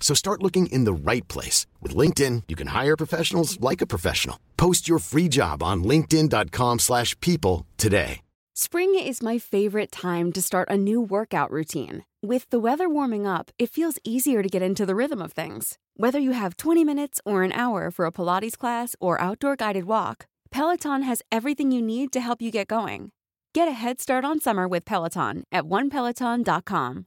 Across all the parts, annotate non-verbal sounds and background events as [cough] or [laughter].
So start looking in the right place. With LinkedIn, you can hire professionals like a professional. Post your free job on linkedin.com slash people today. Spring is my favorite time to start a new workout routine. With the weather warming up, it feels easier to get into the rhythm of things. Whether you have 20 minutes or an hour for a Pilates class or outdoor guided walk, Peloton has everything you need to help you get going. Get a head start on summer with Peloton at onepeloton.com.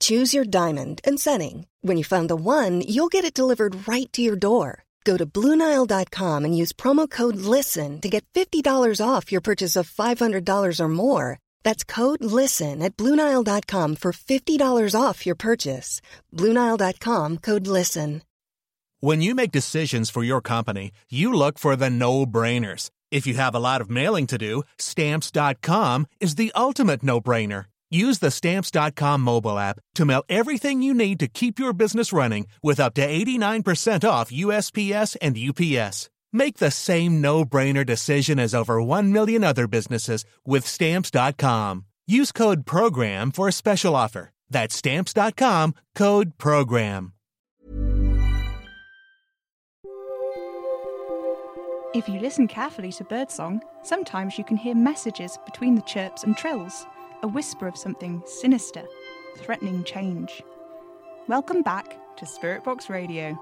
Choose your diamond and setting. When you find the one, you'll get it delivered right to your door. Go to Bluenile.com and use promo code LISTEN to get $50 off your purchase of $500 or more. That's code LISTEN at Bluenile.com for $50 off your purchase. Bluenile.com code LISTEN. When you make decisions for your company, you look for the no brainers. If you have a lot of mailing to do, Stamps.com is the ultimate no brainer. Use the Stamps.com mobile app to mail everything you need to keep your business running with up to 89% off USPS and UPS. Make the same no brainer decision as over 1 million other businesses with Stamps.com. Use code PROGRAM for a special offer. That's Stamps.com code PROGRAM. If you listen carefully to birdsong, sometimes you can hear messages between the chirps and trills, a whisper of something sinister, threatening change. Welcome back to Spirit Box Radio.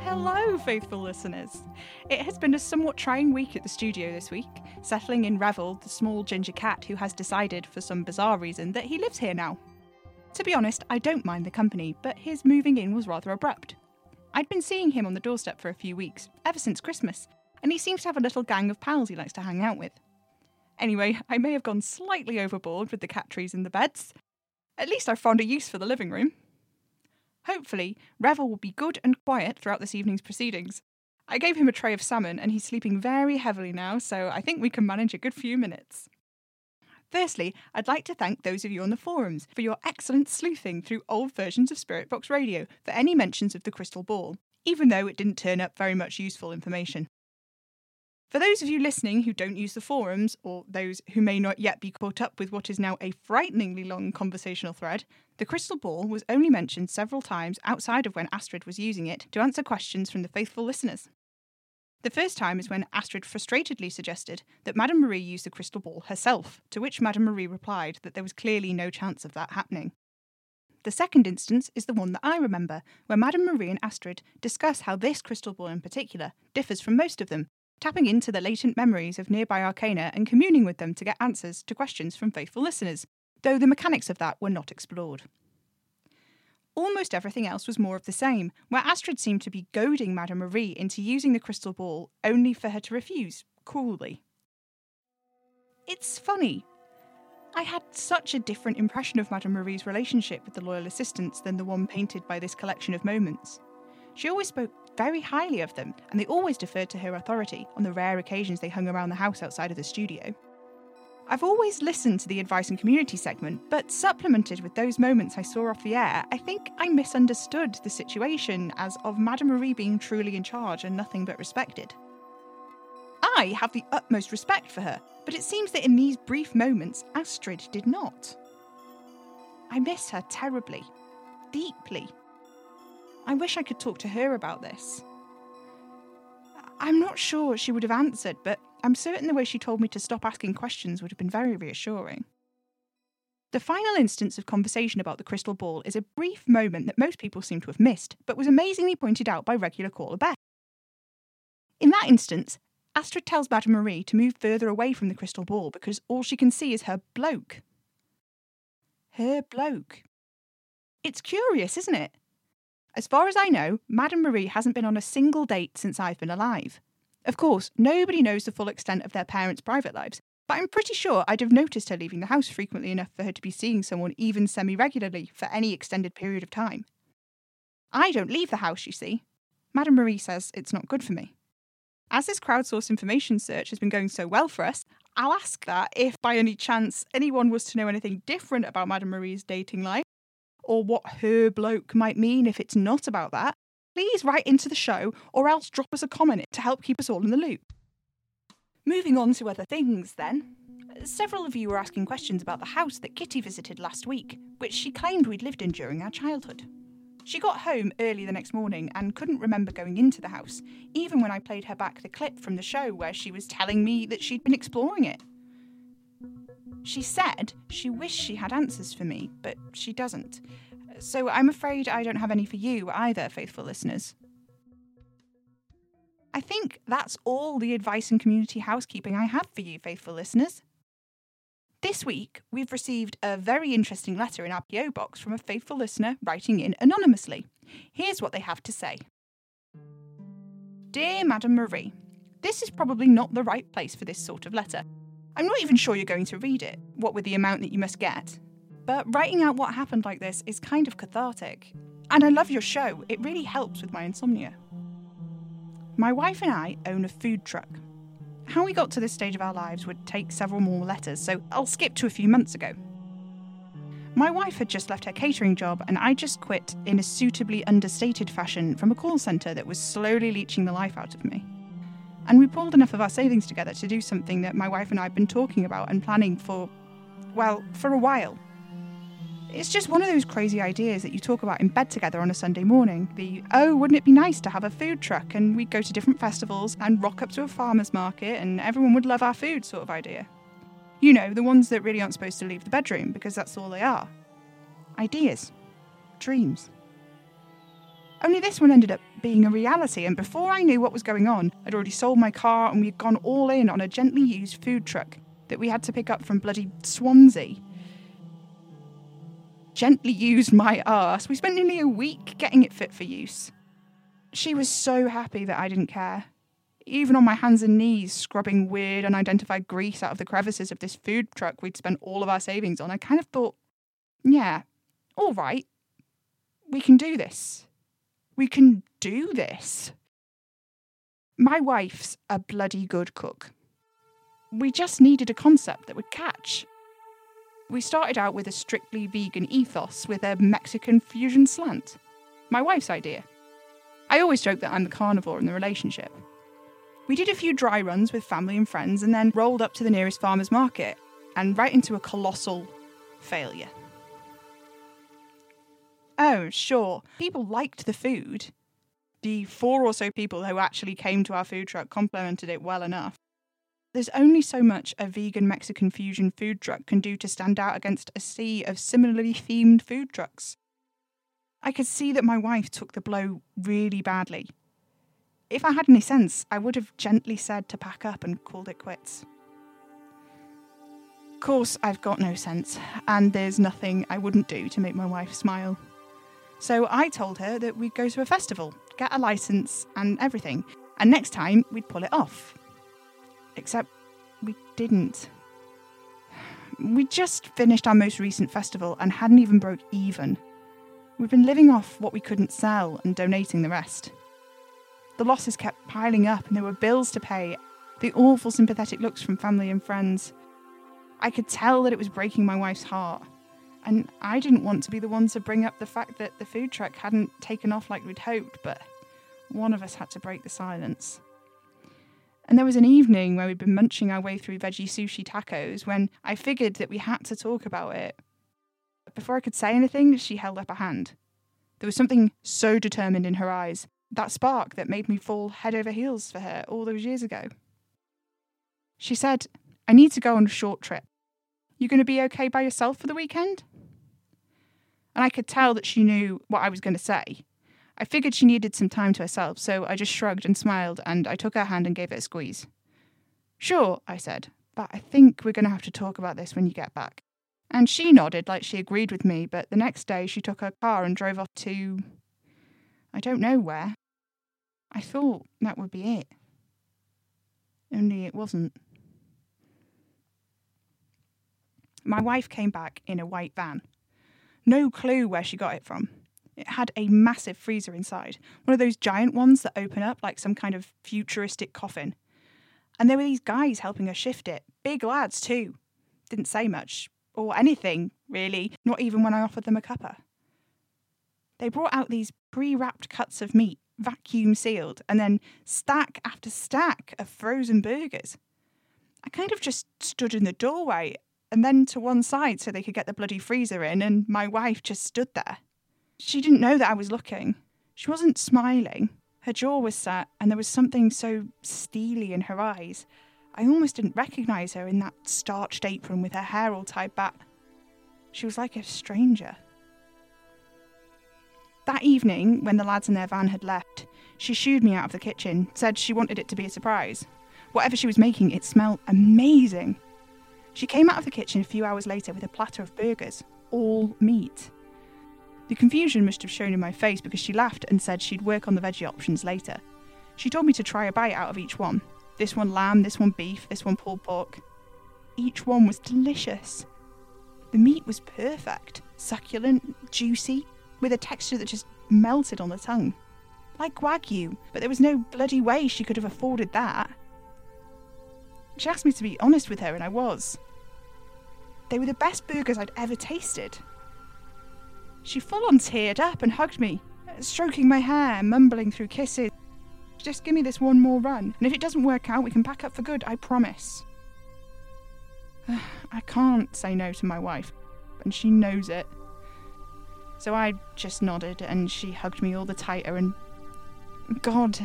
Hello, faithful listeners. It has been a somewhat trying week at the studio this week, settling in Revel, the small ginger cat who has decided, for some bizarre reason, that he lives here now. To be honest, I don't mind the company, but his moving in was rather abrupt. I'd been seeing him on the doorstep for a few weeks, ever since Christmas, and he seems to have a little gang of pals he likes to hang out with. Anyway, I may have gone slightly overboard with the cat trees in the beds. At least I've found a use for the living room. Hopefully, Revel will be good and quiet throughout this evening's proceedings. I gave him a tray of salmon and he's sleeping very heavily now, so I think we can manage a good few minutes. Firstly, I'd like to thank those of you on the forums for your excellent sleuthing through old versions of Spirit Box Radio for any mentions of the crystal ball, even though it didn't turn up very much useful information. For those of you listening who don't use the forums, or those who may not yet be caught up with what is now a frighteningly long conversational thread, the crystal ball was only mentioned several times outside of when Astrid was using it to answer questions from the faithful listeners. The first time is when Astrid frustratedly suggested that Madame Marie use the crystal ball herself, to which Madame Marie replied that there was clearly no chance of that happening. The second instance is the one that I remember, where Madame Marie and Astrid discuss how this crystal ball in particular differs from most of them, tapping into the latent memories of nearby arcana and communing with them to get answers to questions from faithful listeners, though the mechanics of that were not explored. Almost everything else was more of the same, where Astrid seemed to be goading Madame Marie into using the crystal ball only for her to refuse, coolly. It's funny. I had such a different impression of Madame Marie's relationship with the loyal assistants than the one painted by this collection of moments. She always spoke very highly of them, and they always deferred to her authority on the rare occasions they hung around the house outside of the studio. I've always listened to the advice and community segment, but supplemented with those moments I saw off the air, I think I misunderstood the situation as of Madame Marie being truly in charge and nothing but respected. I have the utmost respect for her, but it seems that in these brief moments, Astrid did not. I miss her terribly, deeply. I wish I could talk to her about this. I'm not sure she would have answered, but I'm certain the way she told me to stop asking questions would have been very reassuring. The final instance of conversation about the crystal ball is a brief moment that most people seem to have missed, but was amazingly pointed out by regular caller Beth. In that instance, Astrid tells Madame Marie to move further away from the crystal ball because all she can see is her bloke. Her bloke. It's curious, isn't it? As far as I know, Madame Marie hasn't been on a single date since I've been alive. Of course, nobody knows the full extent of their parents' private lives, but I'm pretty sure I'd have noticed her leaving the house frequently enough for her to be seeing someone even semi regularly for any extended period of time. I don't leave the house, you see. Madame Marie says it's not good for me. As this crowdsourced information search has been going so well for us, I'll ask that if by any chance anyone was to know anything different about Madame Marie's dating life, or what her bloke might mean if it's not about that, please write into the show or else drop us a comment to help keep us all in the loop. Moving on to other things then. Several of you were asking questions about the house that Kitty visited last week, which she claimed we'd lived in during our childhood. She got home early the next morning and couldn't remember going into the house, even when I played her back the clip from the show where she was telling me that she'd been exploring it. She said she wished she had answers for me, but she doesn't. So I'm afraid I don't have any for you either, faithful listeners. I think that's all the advice and community housekeeping I have for you, faithful listeners. This week, we've received a very interesting letter in our PO box from a faithful listener writing in anonymously. Here's what they have to say Dear Madame Marie, this is probably not the right place for this sort of letter. I'm not even sure you're going to read it, what with the amount that you must get. But writing out what happened like this is kind of cathartic. And I love your show, it really helps with my insomnia. My wife and I own a food truck, how we got to this stage of our lives would take several more letters, so I'll skip to a few months ago. My wife had just left her catering job, and I just quit in a suitably understated fashion from a call centre that was slowly leeching the life out of me. And we pulled enough of our savings together to do something that my wife and I had been talking about and planning for, well, for a while. It's just one of those crazy ideas that you talk about in bed together on a Sunday morning. The, oh, wouldn't it be nice to have a food truck and we'd go to different festivals and rock up to a farmer's market and everyone would love our food sort of idea. You know, the ones that really aren't supposed to leave the bedroom because that's all they are. Ideas. Dreams. Only this one ended up being a reality, and before I knew what was going on, I'd already sold my car and we'd gone all in on a gently used food truck that we had to pick up from bloody Swansea gently used my ass. We spent nearly a week getting it fit for use. She was so happy that I didn't care. Even on my hands and knees, scrubbing weird, unidentified grease out of the crevices of this food truck we'd spent all of our savings on, I kind of thought, yeah, all right, we can do this. We can do this. My wife's a bloody good cook. We just needed a concept that would catch. We started out with a strictly vegan ethos with a Mexican fusion slant. My wife's idea. I always joke that I'm the carnivore in the relationship. We did a few dry runs with family and friends and then rolled up to the nearest farmer's market and right into a colossal failure. Oh, sure, people liked the food. The four or so people who actually came to our food truck complimented it well enough. There's only so much a vegan Mexican fusion food truck can do to stand out against a sea of similarly themed food trucks. I could see that my wife took the blow really badly. If I had any sense, I would have gently said to pack up and called it quits. Of course, I've got no sense, and there's nothing I wouldn't do to make my wife smile. So I told her that we'd go to a festival, get a license, and everything, and next time we'd pull it off. Except we didn't. We just finished our most recent festival and hadn't even broke even. We've been living off what we couldn't sell and donating the rest. The losses kept piling up and there were bills to pay, the awful sympathetic looks from family and friends. I could tell that it was breaking my wife's heart. And I didn't want to be the one to bring up the fact that the food truck hadn't taken off like we'd hoped, but one of us had to break the silence. And there was an evening where we'd been munching our way through veggie sushi tacos when I figured that we had to talk about it. But before I could say anything, she held up a hand. There was something so determined in her eyes, that spark that made me fall head over heels for her all those years ago. She said, I need to go on a short trip. You going to be okay by yourself for the weekend? And I could tell that she knew what I was going to say. I figured she needed some time to herself, so I just shrugged and smiled, and I took her hand and gave it a squeeze. Sure, I said, but I think we're going to have to talk about this when you get back. And she nodded like she agreed with me, but the next day she took her car and drove off to. I don't know where. I thought that would be it. Only it wasn't. My wife came back in a white van. No clue where she got it from. It had a massive freezer inside, one of those giant ones that open up like some kind of futuristic coffin. And there were these guys helping her shift it, big lads too. Didn't say much, or anything, really, not even when I offered them a cuppa. They brought out these pre wrapped cuts of meat, vacuum sealed, and then stack after stack of frozen burgers. I kind of just stood in the doorway and then to one side so they could get the bloody freezer in, and my wife just stood there. She didn't know that I was looking. She wasn't smiling. Her jaw was set, and there was something so steely in her eyes. I almost didn't recognise her in that starched apron with her hair all tied back. She was like a stranger. That evening, when the lads in their van had left, she shooed me out of the kitchen, said she wanted it to be a surprise. Whatever she was making, it smelled amazing. She came out of the kitchen a few hours later with a platter of burgers, all meat. The confusion must have shown in my face because she laughed and said she'd work on the veggie options later. She told me to try a bite out of each one this one lamb, this one beef, this one pulled pork. Each one was delicious. The meat was perfect, succulent, juicy, with a texture that just melted on the tongue. Like Wagyu, but there was no bloody way she could have afforded that. She asked me to be honest with her, and I was. They were the best burgers I'd ever tasted. She full on teared up and hugged me, stroking my hair, mumbling through kisses. Just give me this one more run, and if it doesn't work out, we can pack up for good, I promise. [sighs] I can't say no to my wife, and she knows it. So I just nodded, and she hugged me all the tighter, and. God,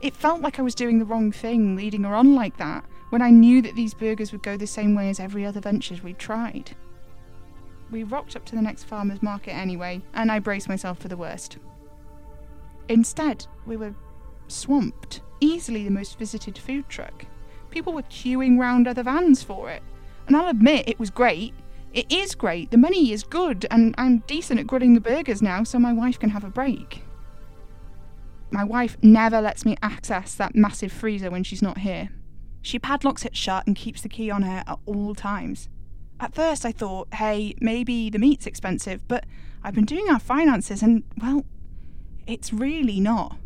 it felt like I was doing the wrong thing, leading her on like that, when I knew that these burgers would go the same way as every other venture we'd tried. We rocked up to the next farmer's market anyway, and I braced myself for the worst. Instead, we were swamped, easily the most visited food truck. People were queuing round other vans for it. And I'll admit it was great. It is great, the money is good, and I'm decent at grilling the burgers now so my wife can have a break. My wife never lets me access that massive freezer when she's not here. She padlocks it shut and keeps the key on her at all times. At first, I thought, hey, maybe the meat's expensive, but I've been doing our finances and, well, it's really not.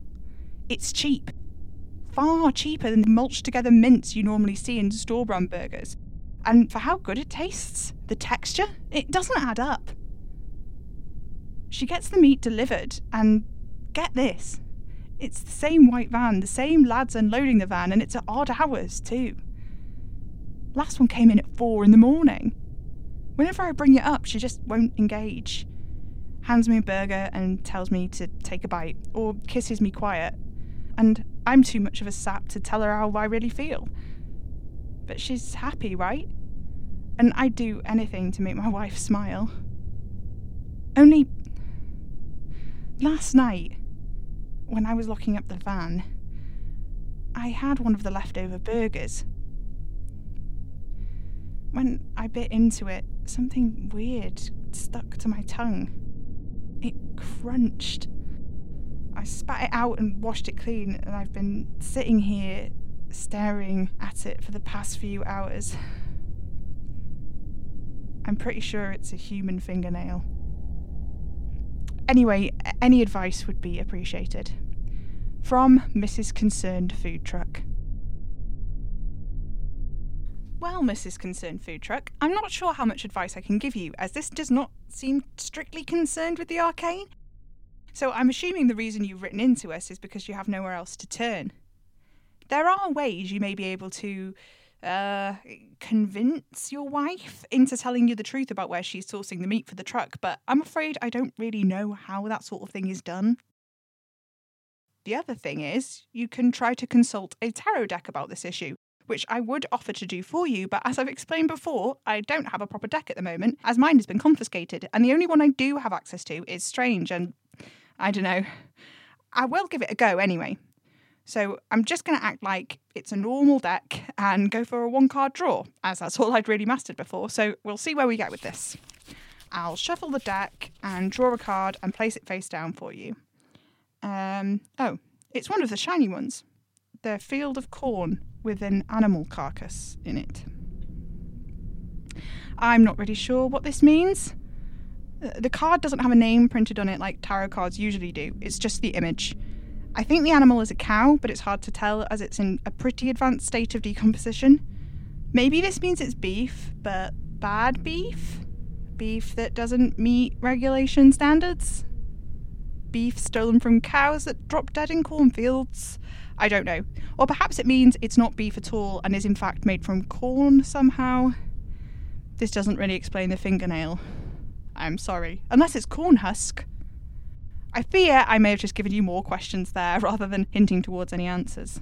It's cheap. Far cheaper than the mulched together mince you normally see in store run burgers. And for how good it tastes, the texture, it doesn't add up. She gets the meat delivered, and get this it's the same white van, the same lads unloading the van, and it's at odd hours too. Last one came in at four in the morning. Whenever I bring it up, she just won't engage. Hands me a burger and tells me to take a bite, or kisses me quiet. And I'm too much of a sap to tell her how I really feel. But she's happy, right? And I'd do anything to make my [laughs] wife smile. Only last night, when I was locking up the van, I had one of the leftover burgers. When I bit into it, something weird stuck to my tongue. It crunched. I spat it out and washed it clean, and I've been sitting here staring at it for the past few hours. I'm pretty sure it's a human fingernail. Anyway, any advice would be appreciated. From Mrs. Concerned Food Truck. Well, Mrs. Concerned Food Truck, I'm not sure how much advice I can give you, as this does not seem strictly concerned with the arcane. So I'm assuming the reason you've written into us is because you have nowhere else to turn. There are ways you may be able to uh, convince your wife into telling you the truth about where she's sourcing the meat for the truck, but I'm afraid I don't really know how that sort of thing is done. The other thing is, you can try to consult a tarot deck about this issue, which I would offer to do for you, but as I've explained before, I don't have a proper deck at the moment, as mine has been confiscated, and the only one I do have access to is Strange, and I don't know. I will give it a go anyway. So I'm just going to act like it's a normal deck and go for a one card draw, as that's all I'd really mastered before. So we'll see where we get with this. I'll shuffle the deck and draw a card and place it face down for you. Um, oh, it's one of the shiny ones. The field of corn with an animal carcass in it. I'm not really sure what this means. Uh, the card doesn't have a name printed on it like tarot cards usually do, it's just the image. I think the animal is a cow, but it's hard to tell as it's in a pretty advanced state of decomposition. Maybe this means it's beef, but bad beef? Beef that doesn't meet regulation standards? Beef stolen from cows that drop dead in cornfields? I don't know. Or perhaps it means it's not beef at all and is in fact made from corn somehow. This doesn't really explain the fingernail. I'm sorry. Unless it's corn husk. I fear I may have just given you more questions there [laughs] rather than hinting towards any answers.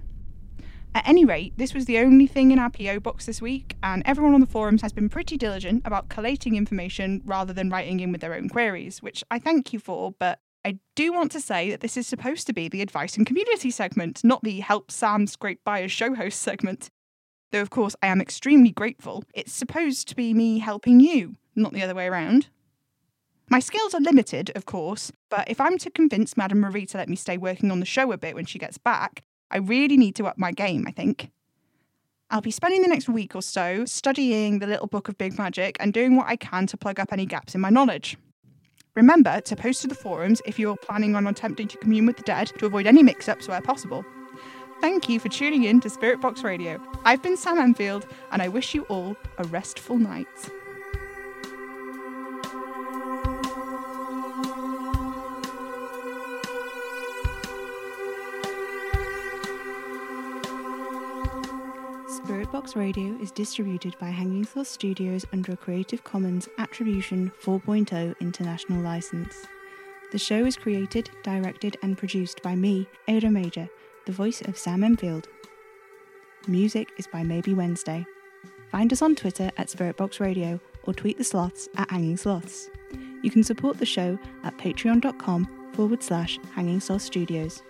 At any rate, this was the only thing in our PO box this week, and everyone on the forums has been pretty diligent about collating information rather than writing in with their own queries, which I thank you for, but I do want to say that this is supposed to be the advice and community segment, not the help Sam scrape by as show host segment. Though, of course, I am extremely grateful. It's supposed to be me helping you, not the other way around. My skills are limited, of course, but if I'm to convince Madame Marie to let me stay working on the show a bit when she gets back, I really need to up my game, I think. I'll be spending the next week or so studying the little book of big magic and doing what I can to plug up any gaps in my knowledge. Remember to post to the forums if you're planning on attempting to commune with the dead to avoid any mix ups where possible. Thank you for tuning in to Spirit Box Radio. I've been Sam Enfield, and I wish you all a restful night. Box Radio is distributed by Hanging Sloth Studios under a Creative Commons Attribution 4.0 international license. The show is created, directed, and produced by me, Ada Major, the voice of Sam Enfield. Music is by Maybe Wednesday. Find us on Twitter at Spiritbox Radio or tweet the sloths at Hanging Sloths. You can support the show at patreon.com forward slash Hanging Sloth Studios.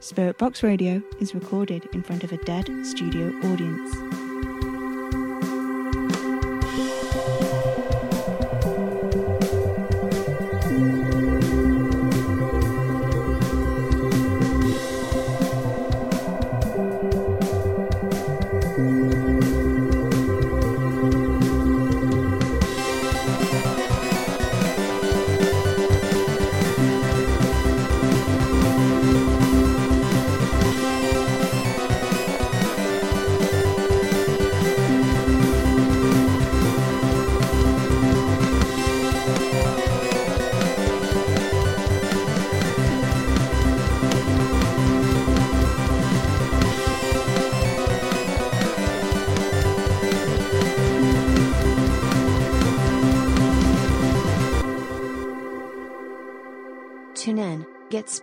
Spirit Box Radio is recorded in front of a dead studio audience.